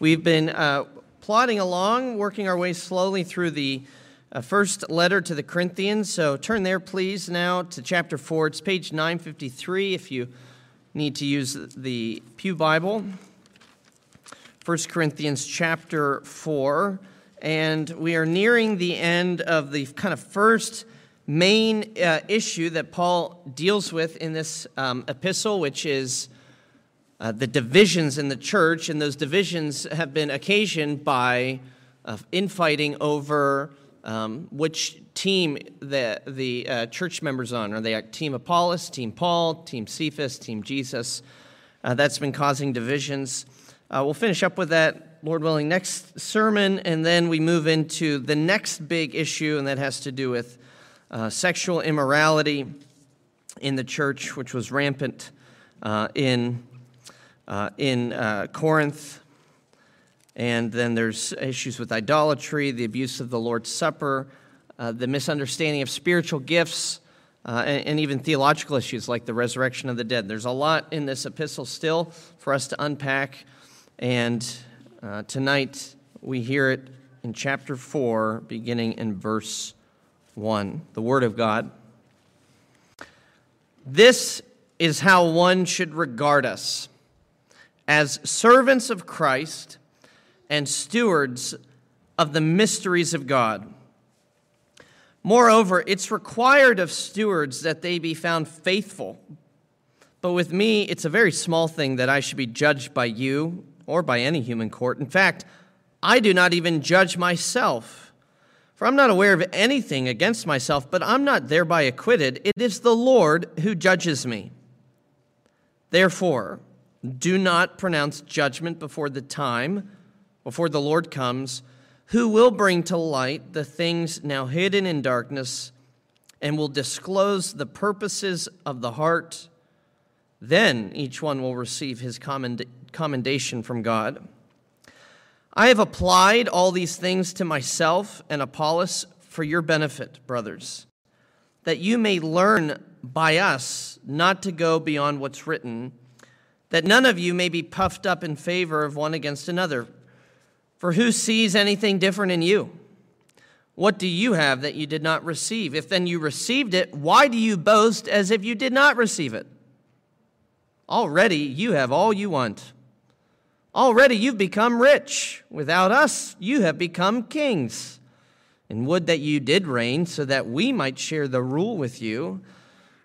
We've been uh, plodding along, working our way slowly through the uh, first letter to the Corinthians. So turn there, please, now to chapter 4. It's page 953 if you need to use the Pew Bible. 1 Corinthians chapter 4. And we are nearing the end of the kind of first main uh, issue that Paul deals with in this um, epistle, which is uh, the divisions in the church, and those divisions have been occasioned by uh, infighting over um, which team the, the uh, church members on. Are they Team Apollos, Team Paul, Team Cephas, Team Jesus? Uh, that's been causing divisions. Uh, we'll finish up with that, Lord willing, next sermon, and then we move into the next big issue, and that has to do with uh, sexual immorality in the church, which was rampant in uh, in uh, Corinth. And then there's issues with idolatry, the abuse of the Lord's Supper, uh, the misunderstanding of spiritual gifts, uh, and, and, even theological issues like the resurrection of the dead. There's a lot in this epistle still for us to unpack. And uh, tonight we hear it in chapter 4, beginning in verse 1, the Word of God. This is how one should regard us as servants of Christ and stewards of the mysteries of God. Moreover, it's required of stewards that they be found faithful. But with me, it's a very small thing that I should be judged by you or by any human court. In fact, I do not even judge myself. For I'm not aware of anything against myself, but I'm not thereby acquitted. It is the Lord who judges me. Therefore, do not pronounce judgment before the time, before the Lord comes, who will bring to light the things now hidden in darkness and will disclose the purposes of the heart. Then each one will receive his commend- commendation from God. I have applied all these things to myself and Apollos for your benefit, brothers, that you may learn by us not to go beyond what's written that none of you may be puffed up in favor of one against another. For who sees anything different in you? What do you have that you did not receive? If then you received it, why do you boast as if you did not receive it? Already you have all you want. Already you've become rich. Without us, you have become kings. And would that you did reign so that we might share the rule with you.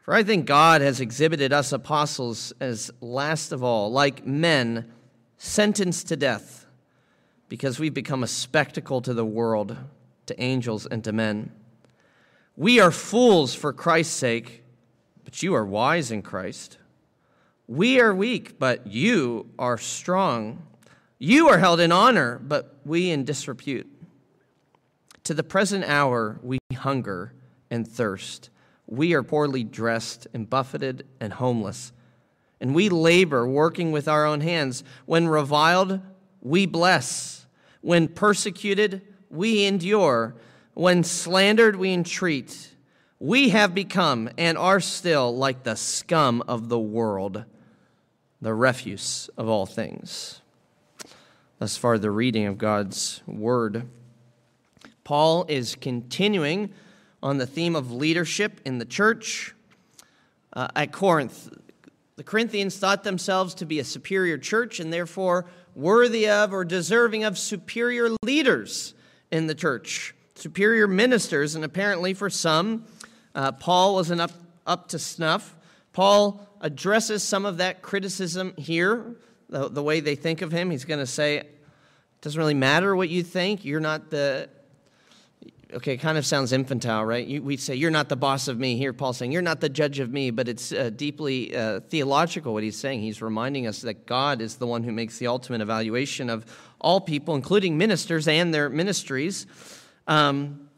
For I think God has exhibited us apostles as last of all, like men sentenced to death, because we've become a spectacle to the world, to angels, and to men. We are fools for Christ's sake, but you are wise in Christ. We are weak, but you are strong. You are held in honor, but we in disrepute. To the present hour, we hunger and thirst we are poorly dressed and buffeted and homeless. And we labor working with our own hands. When reviled, we bless. When persecuted, we endure. When slandered, we entreat. We have become and are still like the scum of the world, the refuse of all things. Thus far, the reading of God's word. Paul is continuing on the theme of leadership in the church uh, at Corinth. The Corinthians thought themselves to be a superior church and therefore worthy of or deserving of superior leaders in the church, superior ministers, and apparently for some, uh, Paul wasn't up, up to snuff. Paul addresses some of that criticism here, the, the way they think of him. He's going to say, it doesn't really matter what you think. You're not the okay, kind of sounds infantile, right? You, we say, You're not the boss of me. Here, Paul's saying, You're not the judge of me, but it's uh, deeply uh, theological what he's saying. He's reminding us that God is the one who makes the ultimate evaluation of all people, including ministers and their ministries. Um,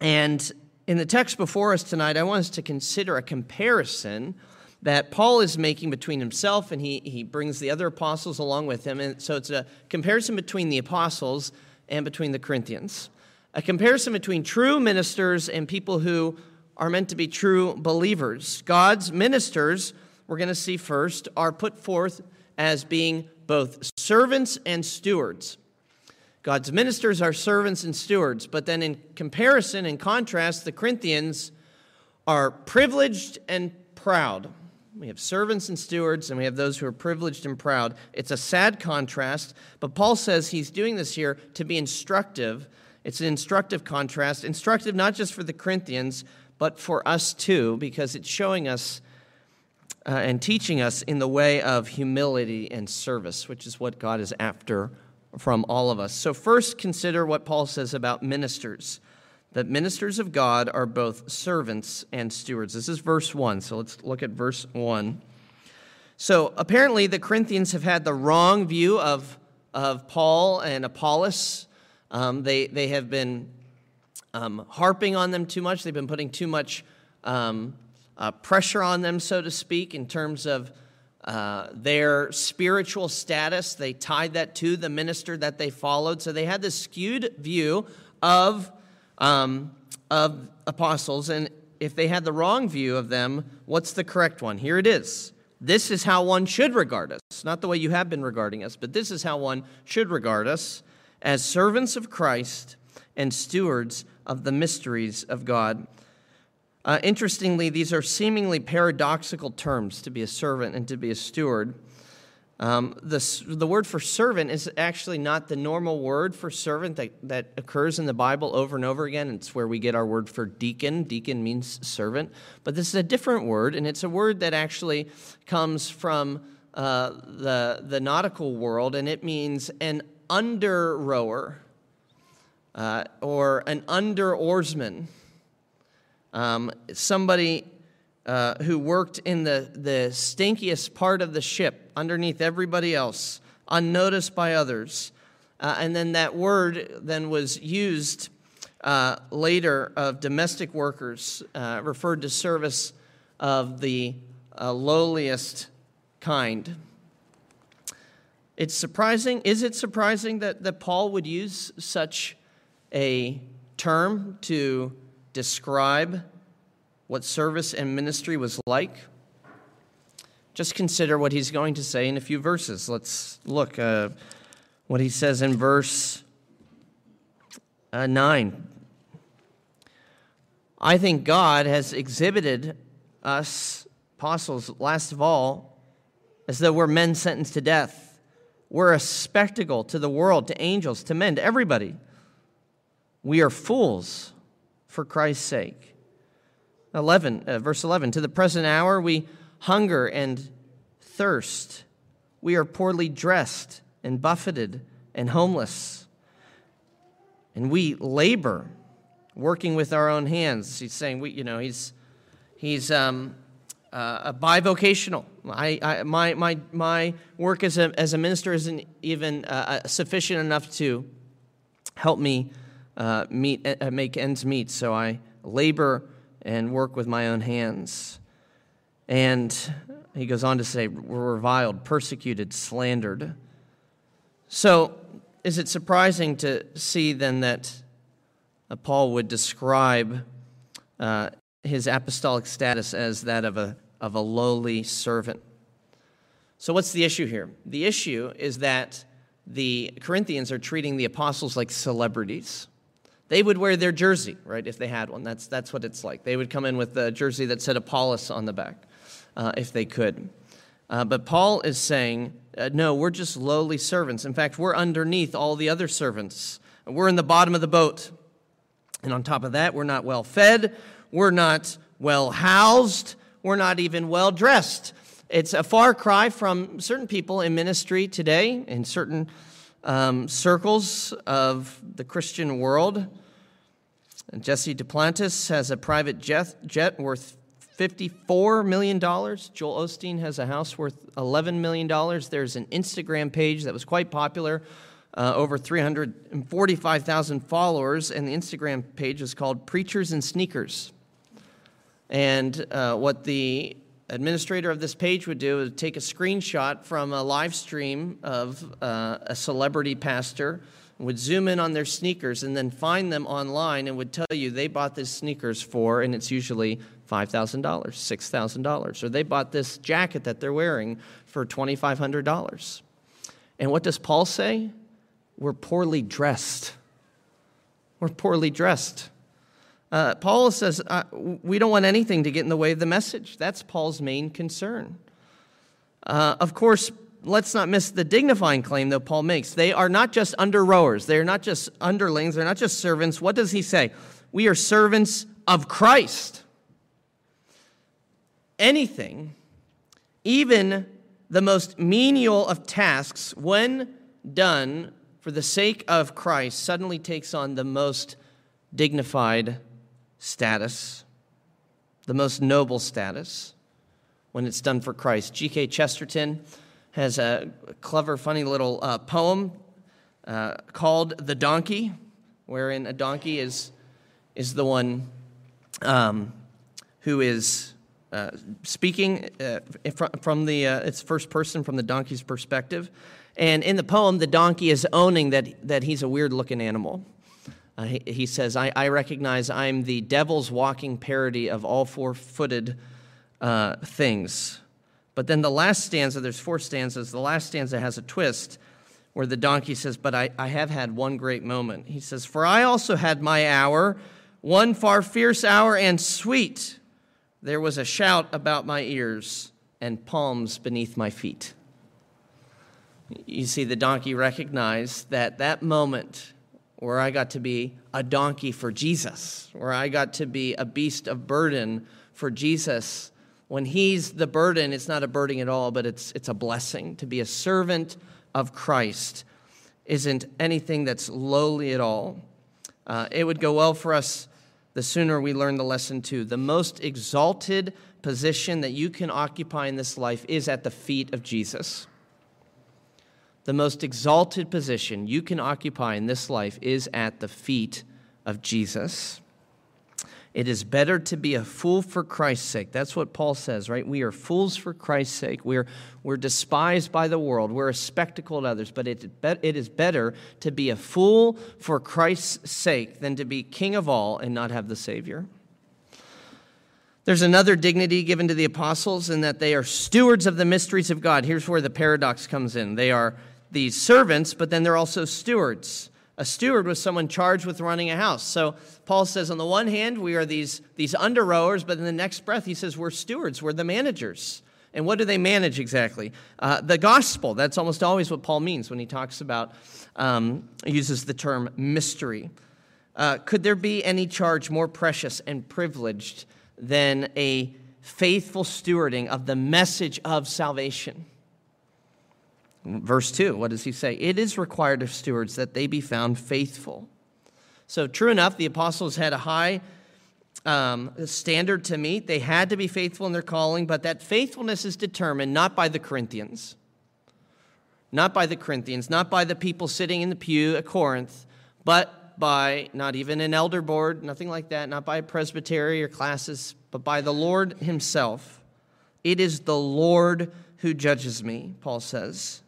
and in the text before us tonight, I want us to consider a comparison that Paul is making between himself and he, he brings the other apostles along with him. And so it's a comparison between the apostles and between the Corinthians a comparison between true ministers and people who are meant to be true believers. God's ministers, we're going to see first, are put forth as being both servants and stewards. God's ministers are servants and stewards, but then in comparison, in contrast, the Corinthians are privileged and proud. We have servants and stewards, and we have those who are privileged and proud. It's a sad contrast, but Paul says he's doing this here to be instructive. It's an instructive contrast, instructive not just for the Corinthians, but for us too, because it's showing us uh, and teaching us in the way of humility and service, which is what God is after from all of us. So, first, consider what Paul says about ministers that ministers of God are both servants and stewards. This is verse 1. So, let's look at verse 1. So, apparently, the Corinthians have had the wrong view of, of Paul and Apollos. Um, they, they have been um, harping on them too much, they've been putting too much um, uh, pressure on them, so to speak, in terms of uh, their spiritual status. They tied that to the minister that they followed. So they had this skewed view of, um, of apostles. And if they had the wrong view of them, what's the correct one? Here it is. This is how one should regard us. Not the way you have been regarding us, but this is how one should regard us as servants of Christ and stewards of the mysteries of God. Uh, interestingly, these are seemingly paradoxical terms to be a servant and to be a steward. Um, the, the word for servant is actually not the normal word for servant that, that occurs in the Bible over and over again. It's where we get our word for deacon. Deacon means servant. But this is a different word, and it's a word that actually comes from uh, the, the nautical world, and it means an under rower uh, or an under oarsman um, somebody uh, who worked in the, the stinkiest part of the ship underneath everybody else, unnoticed by others. Uh, and then that word then was used uh, later of domestic workers, uh, referred to service of the uh, lowliest kind. It's surprising, is it surprising that, that Paul would use such a term to describe what service and ministry was like? Just consider what he's going to say in a few verses. Let's look uh, what he says in verse uh, 9. I think God has exhibited us, apostles, last of all, as though we're men sentenced to death. We're a spectacle to the world, to angels, to men, to everybody. We are fools for Christ's sake. 11, uh, verse 11 To the present hour we hunger and thirst. We are poorly dressed and buffeted and homeless. And we labor, working with our own hands. He's saying, we, you know, he's, he's um, uh, bivocational. I, I, my, my, my work as a, as a minister isn't even uh, uh sufficient enough to help me uh, meet, uh, make ends meet, so I labor and work with my own hands. And he goes on to say, we're reviled, persecuted, slandered. So, is it surprising to see then that uh, Paul would describe uh, his apostolic status as that of a, of a lowly servant? So, what's the issue here? The issue is that the Corinthians are treating the apostles like celebrities. They would wear their jersey, right, if they had one. That's, that's what it's like. They would come in with a jersey that said Apollos on the back, uh, if they could. Uh, but Paul is saying, uh, no, we're just lowly servants. In fact, we're underneath all the other servants. We're in the bottom of the boat. And on top of that, we're not well fed, we're not well housed, we're not even well dressed. It's a far cry from certain people in ministry today, in certain um, circles of the Christian world. And Jesse Duplantis has a private jet, jet worth $54 million. Joel Osteen has a house worth $11 million. There's an Instagram page that was quite popular, uh, over 345,000 followers, and the Instagram page is called Preachers and Sneakers. And uh, what the administrator of this page would do is take a screenshot from a live stream of uh, a celebrity pastor would zoom in on their sneakers and then find them online and would tell you they bought these sneakers for and it's usually $5000 $6000 or they bought this jacket that they're wearing for $2500 And what does Paul say? We're poorly dressed. We're poorly dressed. Uh, Paul says uh, we don't want anything to get in the way of the message. That's Paul's main concern. Uh, of course, let's not miss the dignifying claim that Paul makes. They are not just under rowers, they are not just underlings, they're not just servants. What does he say? We are servants of Christ. Anything, even the most menial of tasks, when done for the sake of Christ, suddenly takes on the most dignified status, the most noble status when it's done for Christ. G.K. Chesterton has a clever, funny little uh, poem uh, called The Donkey, wherein a donkey is, is the one um, who is uh, speaking uh, from the uh, it's first person from the donkey's perspective and in the poem the donkey is owning that, that he's a weird looking animal uh, he, he, says I, I, recognize i'm the devil's walking parody of all four-footed uh, things. But then the last stanza there's four stanzas. The last stanza has a twist where the donkey says but I, I have had one great moment. He says for i also had my hour one far fierce hour and sweet there was a shout about my ears and palms beneath my feet. You see, the donkey recognized that that moment where I got to be a donkey for Jesus, where I got to be a beast of burden for Jesus, when he's the burden, it's not a burden at all, but it's, it's a blessing. To be a servant of Christ isn't anything that's lowly at all. Uh, it would go well for us the sooner we learn the lesson too. The most exalted position that you can occupy in this life is at the feet of Jesus. The most exalted position you can occupy in this life is at the feet of Jesus. It is better to be a fool for Christ's sake. That's what Paul says, right? We are fools for Christ's sake. We're, we're despised by the world. We're a spectacle to others. But it, it is better to be a fool for Christ's sake than to be king of all and not have the Savior. There's another dignity given to the apostles in that they are stewards of the mysteries of God. Here's where the paradox comes in. They are these servants, but then they're also stewards. A steward was someone charged with running a house. So Paul says, on the one hand, we are these, these under rowers, but in the next breath, he says, we're stewards, we're the managers. And what do they manage exactly? Uh, the gospel. That's almost always what Paul means when he talks about, um, uses the term mystery. Uh, could there be any charge more precious and privileged than a faithful stewarding of the message of salvation? Verse 2, what does he say? It is required of stewards that they be found faithful. So, true enough, the apostles had a high um, standard to meet. They had to be faithful in their calling, but that faithfulness is determined not by the Corinthians, not by the Corinthians, not by the people sitting in the pew at Corinth, but by not even an elder board, nothing like that, not by a presbytery or classis, but by the Lord Himself. It is the Lord who judges me, Paul says.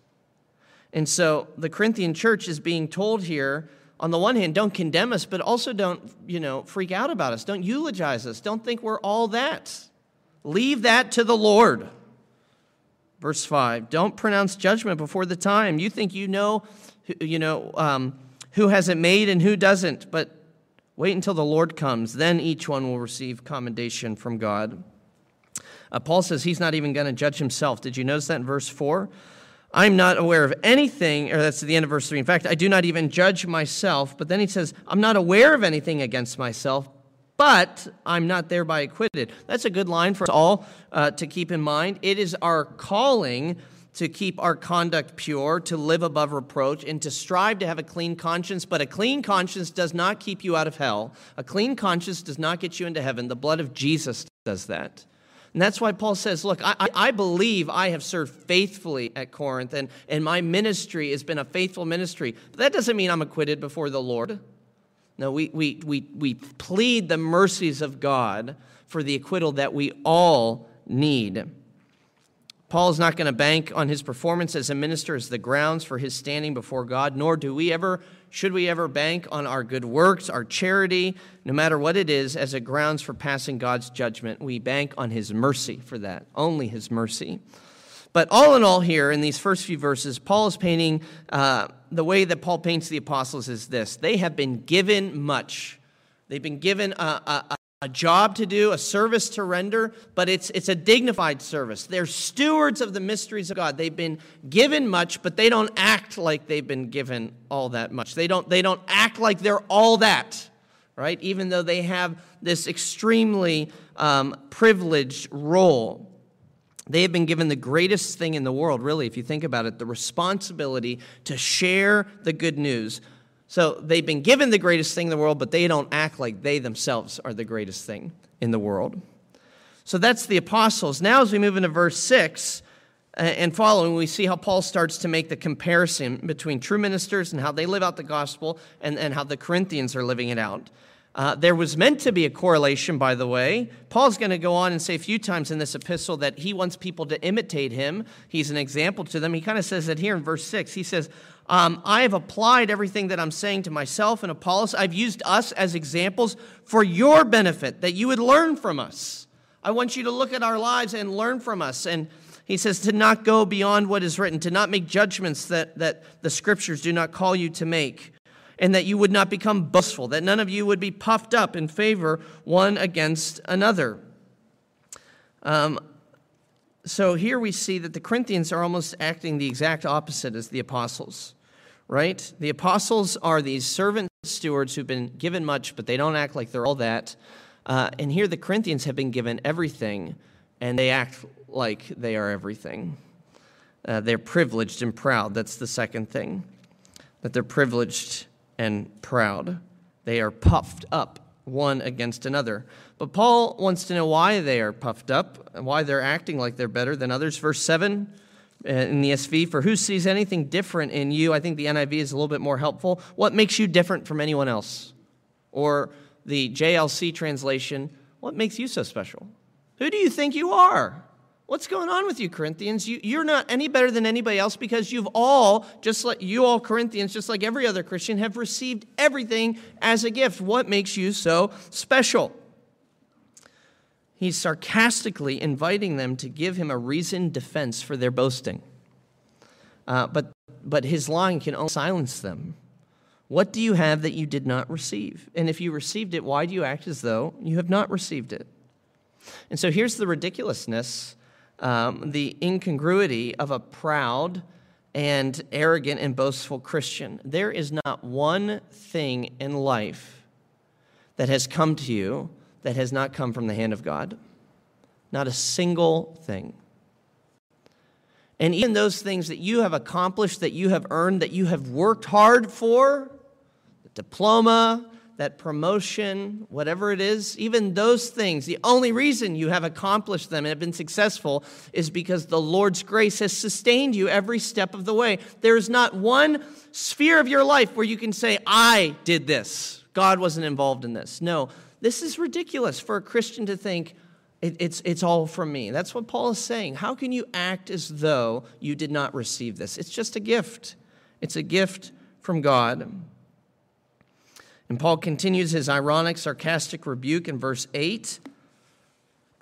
And so the Corinthian church is being told here on the one hand, don't condemn us, but also don't, you know, freak out about us. Don't eulogize us. Don't think we're all that. Leave that to the Lord. Verse 5 Don't pronounce judgment before the time. You think you know, you know, um, who has it made and who doesn't, but wait until the Lord comes. Then each one will receive commendation from God. Uh, Paul says he's not even going to judge himself. Did you notice that in verse 4? I'm not aware of anything, or that's the end of verse 3. In fact, I do not even judge myself. But then he says, I'm not aware of anything against myself, but I'm not thereby acquitted. That's a good line for us all uh, to keep in mind. It is our calling to keep our conduct pure, to live above reproach, and to strive to have a clean conscience. But a clean conscience does not keep you out of hell. A clean conscience does not get you into heaven. The blood of Jesus does that. And that's why Paul says, Look, I, I believe I have served faithfully at Corinth, and, and my ministry has been a faithful ministry. But that doesn't mean I'm acquitted before the Lord. No, we, we, we, we plead the mercies of God for the acquittal that we all need. Paul is not going to bank on his performance as a minister as the grounds for his standing before God, nor do we ever should we ever bank on our good works, our charity, no matter what it is, as a grounds for passing God's judgment? We bank on His mercy for that, only His mercy. But all in all, here in these first few verses, Paul is painting uh, the way that Paul paints the apostles is this they have been given much. They've been given a, a, a job to do, a service to render, but it's, it's a dignified service. They're stewards of the mysteries of God. They've been given much, but they don't act like they've been given all that much. They don't, they don't act like they're all that, right? Even though they have this extremely um, privileged role. They have been given the greatest thing in the world, really, if you think about it, the responsibility to share the good news. So they've been given the greatest thing in the world, but they don't act like they themselves are the greatest thing in the world. So that's the apostles. Now, as we move into verse 6 uh, and following, we see how Paul starts to make the comparison between true ministers and how they live out the gospel and, and how the Corinthians are living it out. Uh, there was meant to be a correlation, by the way. Paul's going to go on and say a few times in this epistle that he wants people to imitate him. He's an example to them. He kind of says that here in verse 6. He says, um, I have applied everything that I'm saying to myself and Apollos. I've used us as examples for your benefit, that you would learn from us. I want you to look at our lives and learn from us. And he says to not go beyond what is written, to not make judgments that, that the scriptures do not call you to make and that you would not become boastful, that none of you would be puffed up in favor one against another. Um, so here we see that the Corinthians are almost acting the exact opposite as the apostles, right? The apostles are these servant stewards who've been given much, but they don't act like they're all that. Uh, and here the Corinthians have been given everything, and they act like they are everything. Uh, they're privileged and proud. That's the second thing. That they're privileged and proud. They are puffed up one against another. But Paul wants to know why they are puffed up and why they're acting like they're better than others. Verse 7 uh, in the SV For who sees anything different in you? I think the NIV is a little bit more helpful. What makes you different from anyone else? Or the JLC translation What makes you so special? Who do you think you are? What's going on with you, Corinthians? You, are not any better than anybody else because you've all, just like you all Corinthians, just like every other Christian, have received everything as a gift. What makes you so special? He's sarcastically inviting them to give him a reasoned defense for their boasting. Uh, but, but his line can only silence them. What do you have that you did not receive? And if you received it, why do you act as though you have not received it? And so here's the ridiculousness um, the incongruity of a proud and arrogant and boastful Christian. There is not one thing in life that has come to you that has not come from the hand of God. Not a single thing. And even those things that you have accomplished, that you have earned, that you have worked hard for, the diploma, that promotion, whatever it is, even those things, the only reason you have accomplished them and have been successful is because the Lord's grace has sustained you every step of the way. There is not one sphere of your life where you can say, I did this. God wasn't involved in this. No, this is ridiculous for a Christian to think, it's, it's all from me. That's what Paul is saying. How can you act as though you did not receive this? It's just a gift. It's a gift from God. And Paul continues his ironic, sarcastic rebuke in verse 8.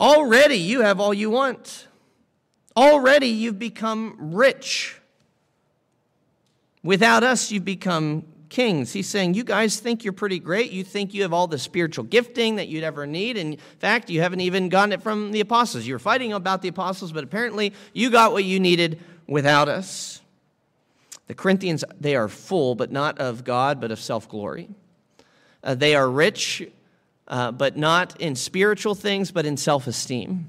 Already you have all you want. Already you've become rich. Without us, you've become kings. He's saying, You guys think you're pretty great. You think you have all the spiritual gifting that you'd ever need. In fact, you haven't even gotten it from the apostles. You were fighting about the apostles, but apparently you got what you needed without us. The Corinthians, they are full, but not of God, but of self glory. Uh, they are rich, uh, but not in spiritual things, but in self esteem.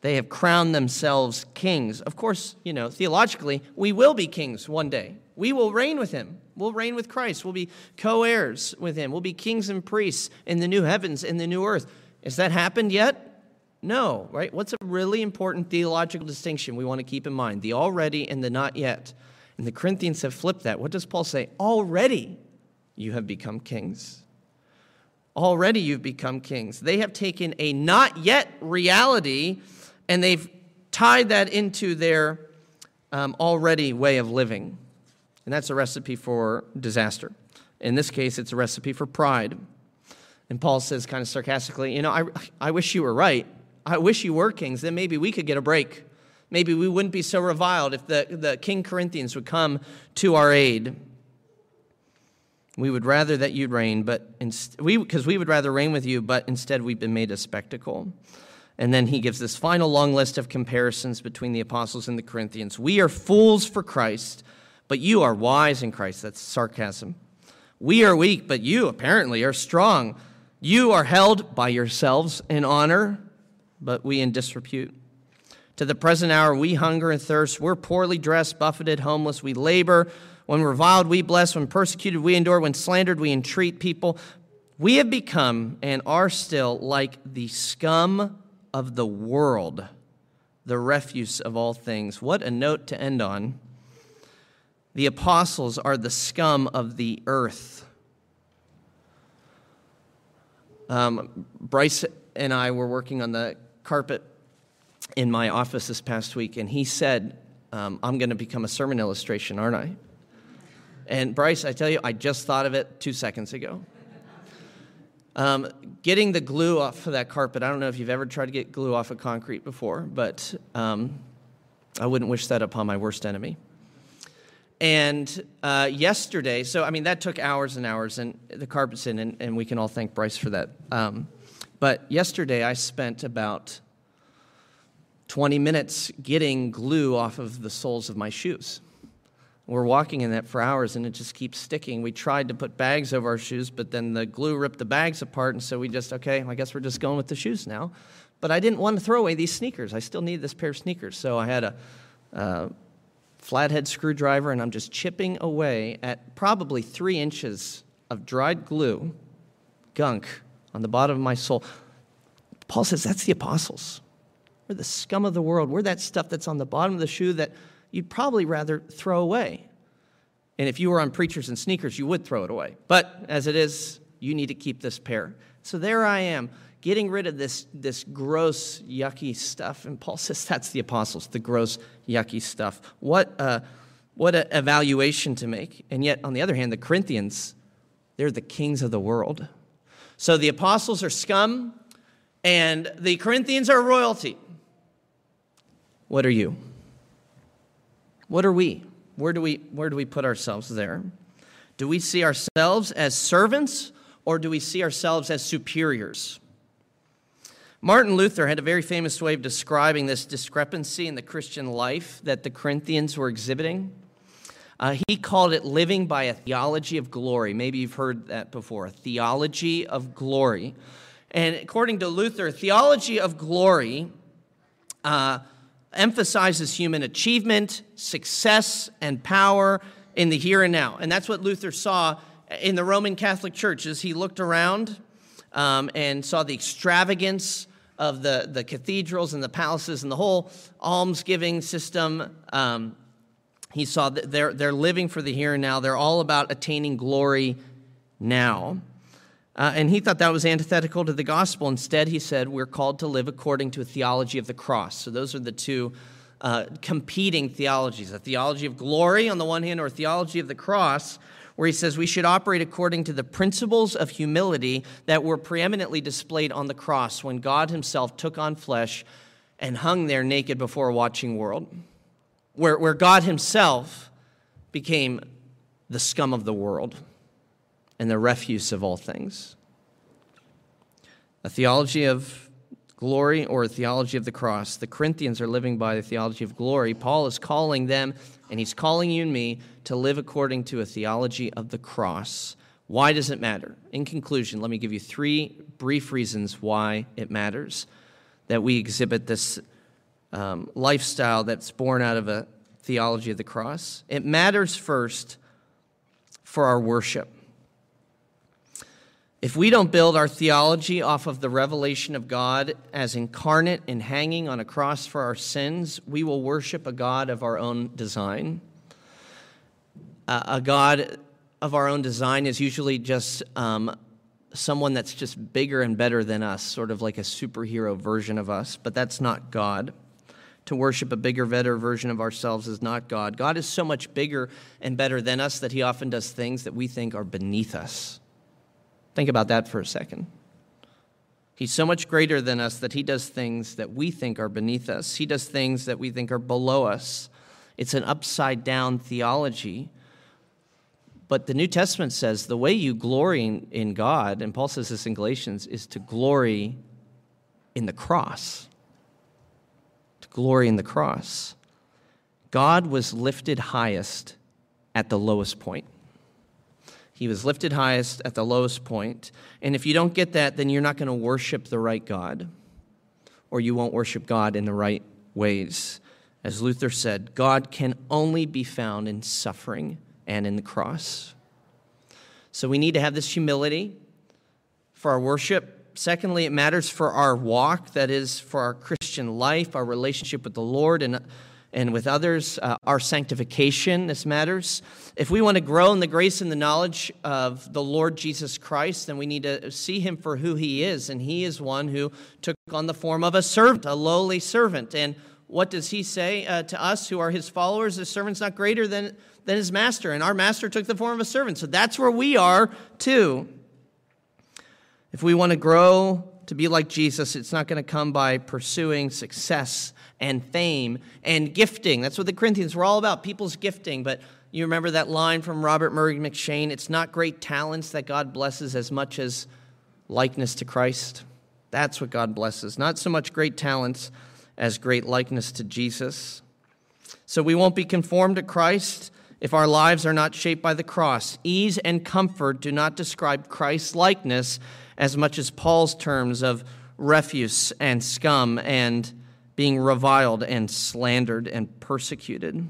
They have crowned themselves kings. Of course, you know, theologically, we will be kings one day. We will reign with him. We'll reign with Christ. We'll be co heirs with him. We'll be kings and priests in the new heavens, in the new earth. Has that happened yet? No, right? What's a really important theological distinction we want to keep in mind? The already and the not yet. And the Corinthians have flipped that. What does Paul say? Already you have become kings. Already you've become kings. They have taken a not yet reality and they've tied that into their um, already way of living. And that's a recipe for disaster. In this case, it's a recipe for pride. And Paul says, kind of sarcastically, You know, I, I wish you were right. I wish you were kings. Then maybe we could get a break. Maybe we wouldn't be so reviled if the, the King Corinthians would come to our aid. We would rather that you'd reign, but inst- we because we would rather reign with you, but instead we've been made a spectacle. And then he gives this final long list of comparisons between the apostles and the Corinthians. We are fools for Christ, but you are wise in Christ. That's sarcasm. We are weak, but you apparently are strong. You are held by yourselves in honor, but we in disrepute. To the present hour, we hunger and thirst. We're poorly dressed, buffeted, homeless. We labor when reviled, we bless. When persecuted, we endure. When slandered, we entreat people. We have become and are still like the scum of the world, the refuse of all things. What a note to end on. The apostles are the scum of the earth. Um, Bryce and I were working on the carpet in my office this past week, and he said, um, I'm going to become a sermon illustration, aren't I? And Bryce, I tell you, I just thought of it two seconds ago. Um, getting the glue off of that carpet, I don't know if you've ever tried to get glue off of concrete before, but um, I wouldn't wish that upon my worst enemy. And uh, yesterday, so I mean, that took hours and hours, and the carpet's in, and, and we can all thank Bryce for that. Um, but yesterday, I spent about 20 minutes getting glue off of the soles of my shoes. We're walking in that for hours and it just keeps sticking. We tried to put bags over our shoes, but then the glue ripped the bags apart, and so we just, okay, I guess we're just going with the shoes now. But I didn't want to throw away these sneakers. I still need this pair of sneakers. So I had a flathead screwdriver and I'm just chipping away at probably three inches of dried glue, gunk, on the bottom of my sole. Paul says that's the apostles. We're the scum of the world. We're that stuff that's on the bottom of the shoe that you'd probably rather throw away. And if you were on preachers and sneakers, you would throw it away. But as it is, you need to keep this pair. So there I am, getting rid of this, this gross, yucky stuff. And Paul says that's the apostles, the gross, yucky stuff. What, uh, what an evaluation to make. And yet, on the other hand, the Corinthians, they're the kings of the world. So the apostles are scum, and the Corinthians are royalty. What are you? What are we? Where do we, where do we put ourselves there? Do we see ourselves as servants or do we see ourselves as superiors? Martin Luther had a very famous way of describing this discrepancy in the Christian life that the Corinthians were exhibiting. Uh, he called it living by a theology of glory. Maybe you've heard that before, a theology of glory. And according to Luther, theology of glory uh, emphasizes human achievement, success, and power in the here and now. And that's what Luther saw in the Roman Catholic Church as he looked around um, and saw the extravagance of the, the cathedrals and the palaces and the whole almsgiving system. Um, he saw that they're, they're living for the here and now. They're all about attaining glory now. Uh, and he thought that was antithetical to the gospel. Instead, he said, We're called to live according to a theology of the cross. So those are the two uh, competing theologies a theology of glory on the one hand, or a theology of the cross, where he says we should operate according to the principles of humility that were preeminently displayed on the cross when God himself took on flesh and hung there naked before a watching world, where, where God himself became the scum of the world and the refuse of all things. A theology of glory or a theology of the cross. The Corinthians are living by the theology of glory. Paul is calling them, and he's calling you and me, to live according to a theology of the cross. Why does it matter? In conclusion, let me give you three brief reasons why it matters that we exhibit this um, lifestyle that's born out of a theology of the cross. It matters first for our worship. If we don't build our theology off of the revelation of God as incarnate and hanging on a cross for our sins, we will worship a God of our own design. Uh, a God of our own design is usually just um, someone that's just bigger and better than us, sort of like a superhero version of us, but that's not God. To worship a bigger, better version of ourselves is not God. God is so much bigger and better than us that he often does things that we think are beneath us. Think about that for a second. He's so much greater than us that he does things that we think are beneath us. He does things that we think are below us. It's an upside down theology. But the New Testament says the way you glory in, God, and Paul says this in Galatians, is to glory in the cross. To glory in the cross. God was lifted highest at the lowest point. He was lifted highest at the lowest point. And if you don't get that, then you're not going to worship the right God, or you won't worship God in the right ways. As Luther said, God can only be found in suffering and in the cross. So we need to have this humility for our worship. Secondly, it matters for our walk, that is, for our Christian life, our relationship with the Lord, and and with others. Uh, our sanctification, this matters. If we want to grow in the grace and the knowledge of the Lord Jesus Christ, then we need to see him for who he is. And he is one who took on the form of a servant, a lowly servant. And what does he say uh, to us who are his followers? The servant's not greater than, than his master. And our master took the form of a servant. So that's where we are too. If we want to grow to be like Jesus, it's not going to come by pursuing success and fame and gifting. That's what the Corinthians were all about, people's gifting. But you remember that line from Robert Murray M'Cheyne it's not great talents that God blesses as much as likeness to Christ. That's what God blesses. Not so much great talents as great likeness to Jesus. So we won't be conformed to Christ if our lives are not shaped by the cross. Ease and comfort do not describe Christ's likeness as much as Paul's terms of refuse and scum and being reviled and slandered and persecuted.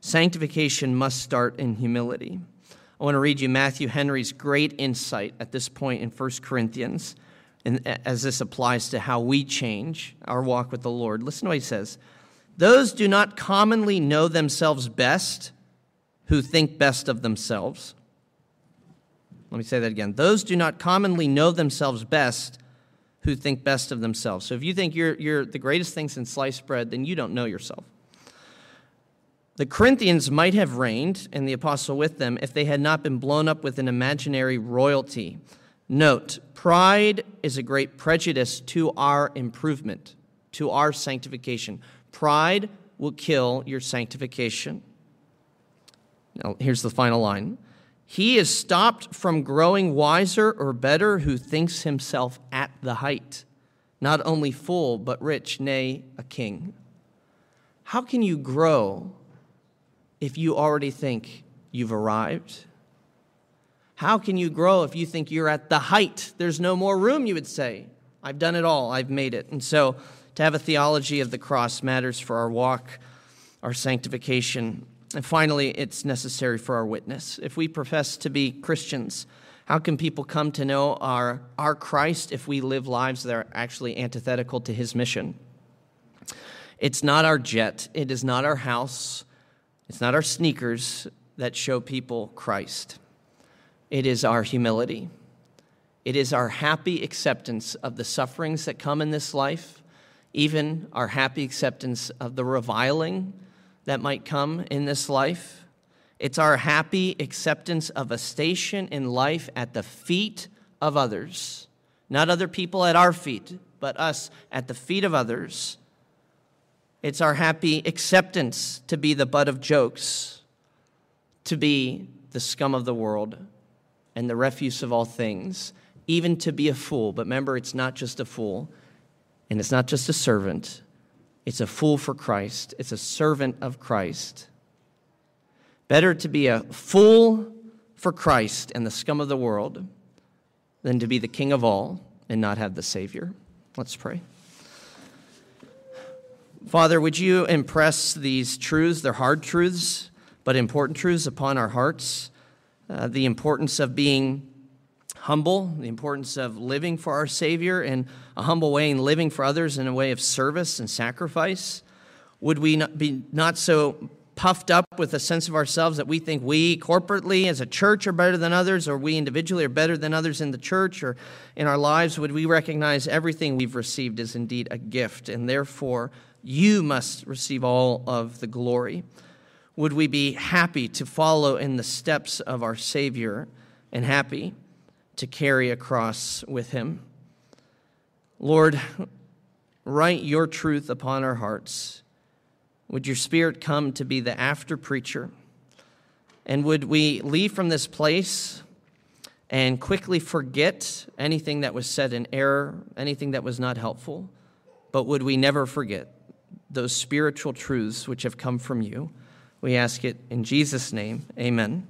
Sanctification must start in humility. I want to read you Matthew Henry's great insight at this point in 1 Corinthians, and as this applies to how we change our walk with the Lord. Listen to what he says Those do not commonly know themselves best who think best of themselves. Let me say that again. Those do not commonly know themselves best who think best of themselves. So if you think you're, you're the greatest thing since sliced bread, then you don't know yourself. The Corinthians might have reigned, and the apostle with them, if they had not been blown up with an imaginary royalty. Note, pride is a great prejudice to our improvement, to our sanctification. Pride will kill your sanctification. Now, here's the final line he is stopped from growing wiser or better who thinks himself the height, not only full, but rich, nay, a king. How can you grow if you already think you've arrived? How can you grow if you think you're at the height? There's no more room, you would say. I've done it all, I've made it. And so to have a theology of the cross matters for our walk, our sanctification, and finally, it's necessary for our witness. If we profess to be Christians, how can people come to know our, our Christ if we live lives that are actually antithetical to his mission? It's not our jet, it is not our house, it's not our sneakers that show people Christ. It is our humility. It is our happy acceptance of the sufferings that come in this life, even our happy acceptance of the reviling that might come in this life. It's our happy acceptance of a station in life at the feet of others. Not other people at our feet, but us at the feet of others. It's our happy acceptance to be the butt of jokes, to be the scum of the world and the refuse of all things, even to be a fool. But remember, it's not just a fool, and it's not just a servant, it's a fool for Christ, it's a servant of Christ. Better to be a fool for Christ and the scum of the world than to be the king of all and not have the Savior. Let's pray. Father, would you impress these truths? They're hard truths, but important truths upon our hearts. Uh, the importance of being humble, the importance of living for our Savior in a humble way and living for others in a way of service and sacrifice? Would we not be not so puffed up with a sense of ourselves that we think we corporately as a church are better than others, or we individually are better than others in the church or in our lives? Would we recognize everything we've received is indeed a gift, and therefore you must receive all of the glory? Would we be happy to follow in the steps of our Savior and happy to carry a cross with him. Lord, write your truth upon our hearts. Would your Spirit come to be the after preacher? And would we leave from this place and quickly forget anything that was said in error, anything that was not helpful? But would we never forget those spiritual truths which have come from you? We ask it in Jesus' name. Amen.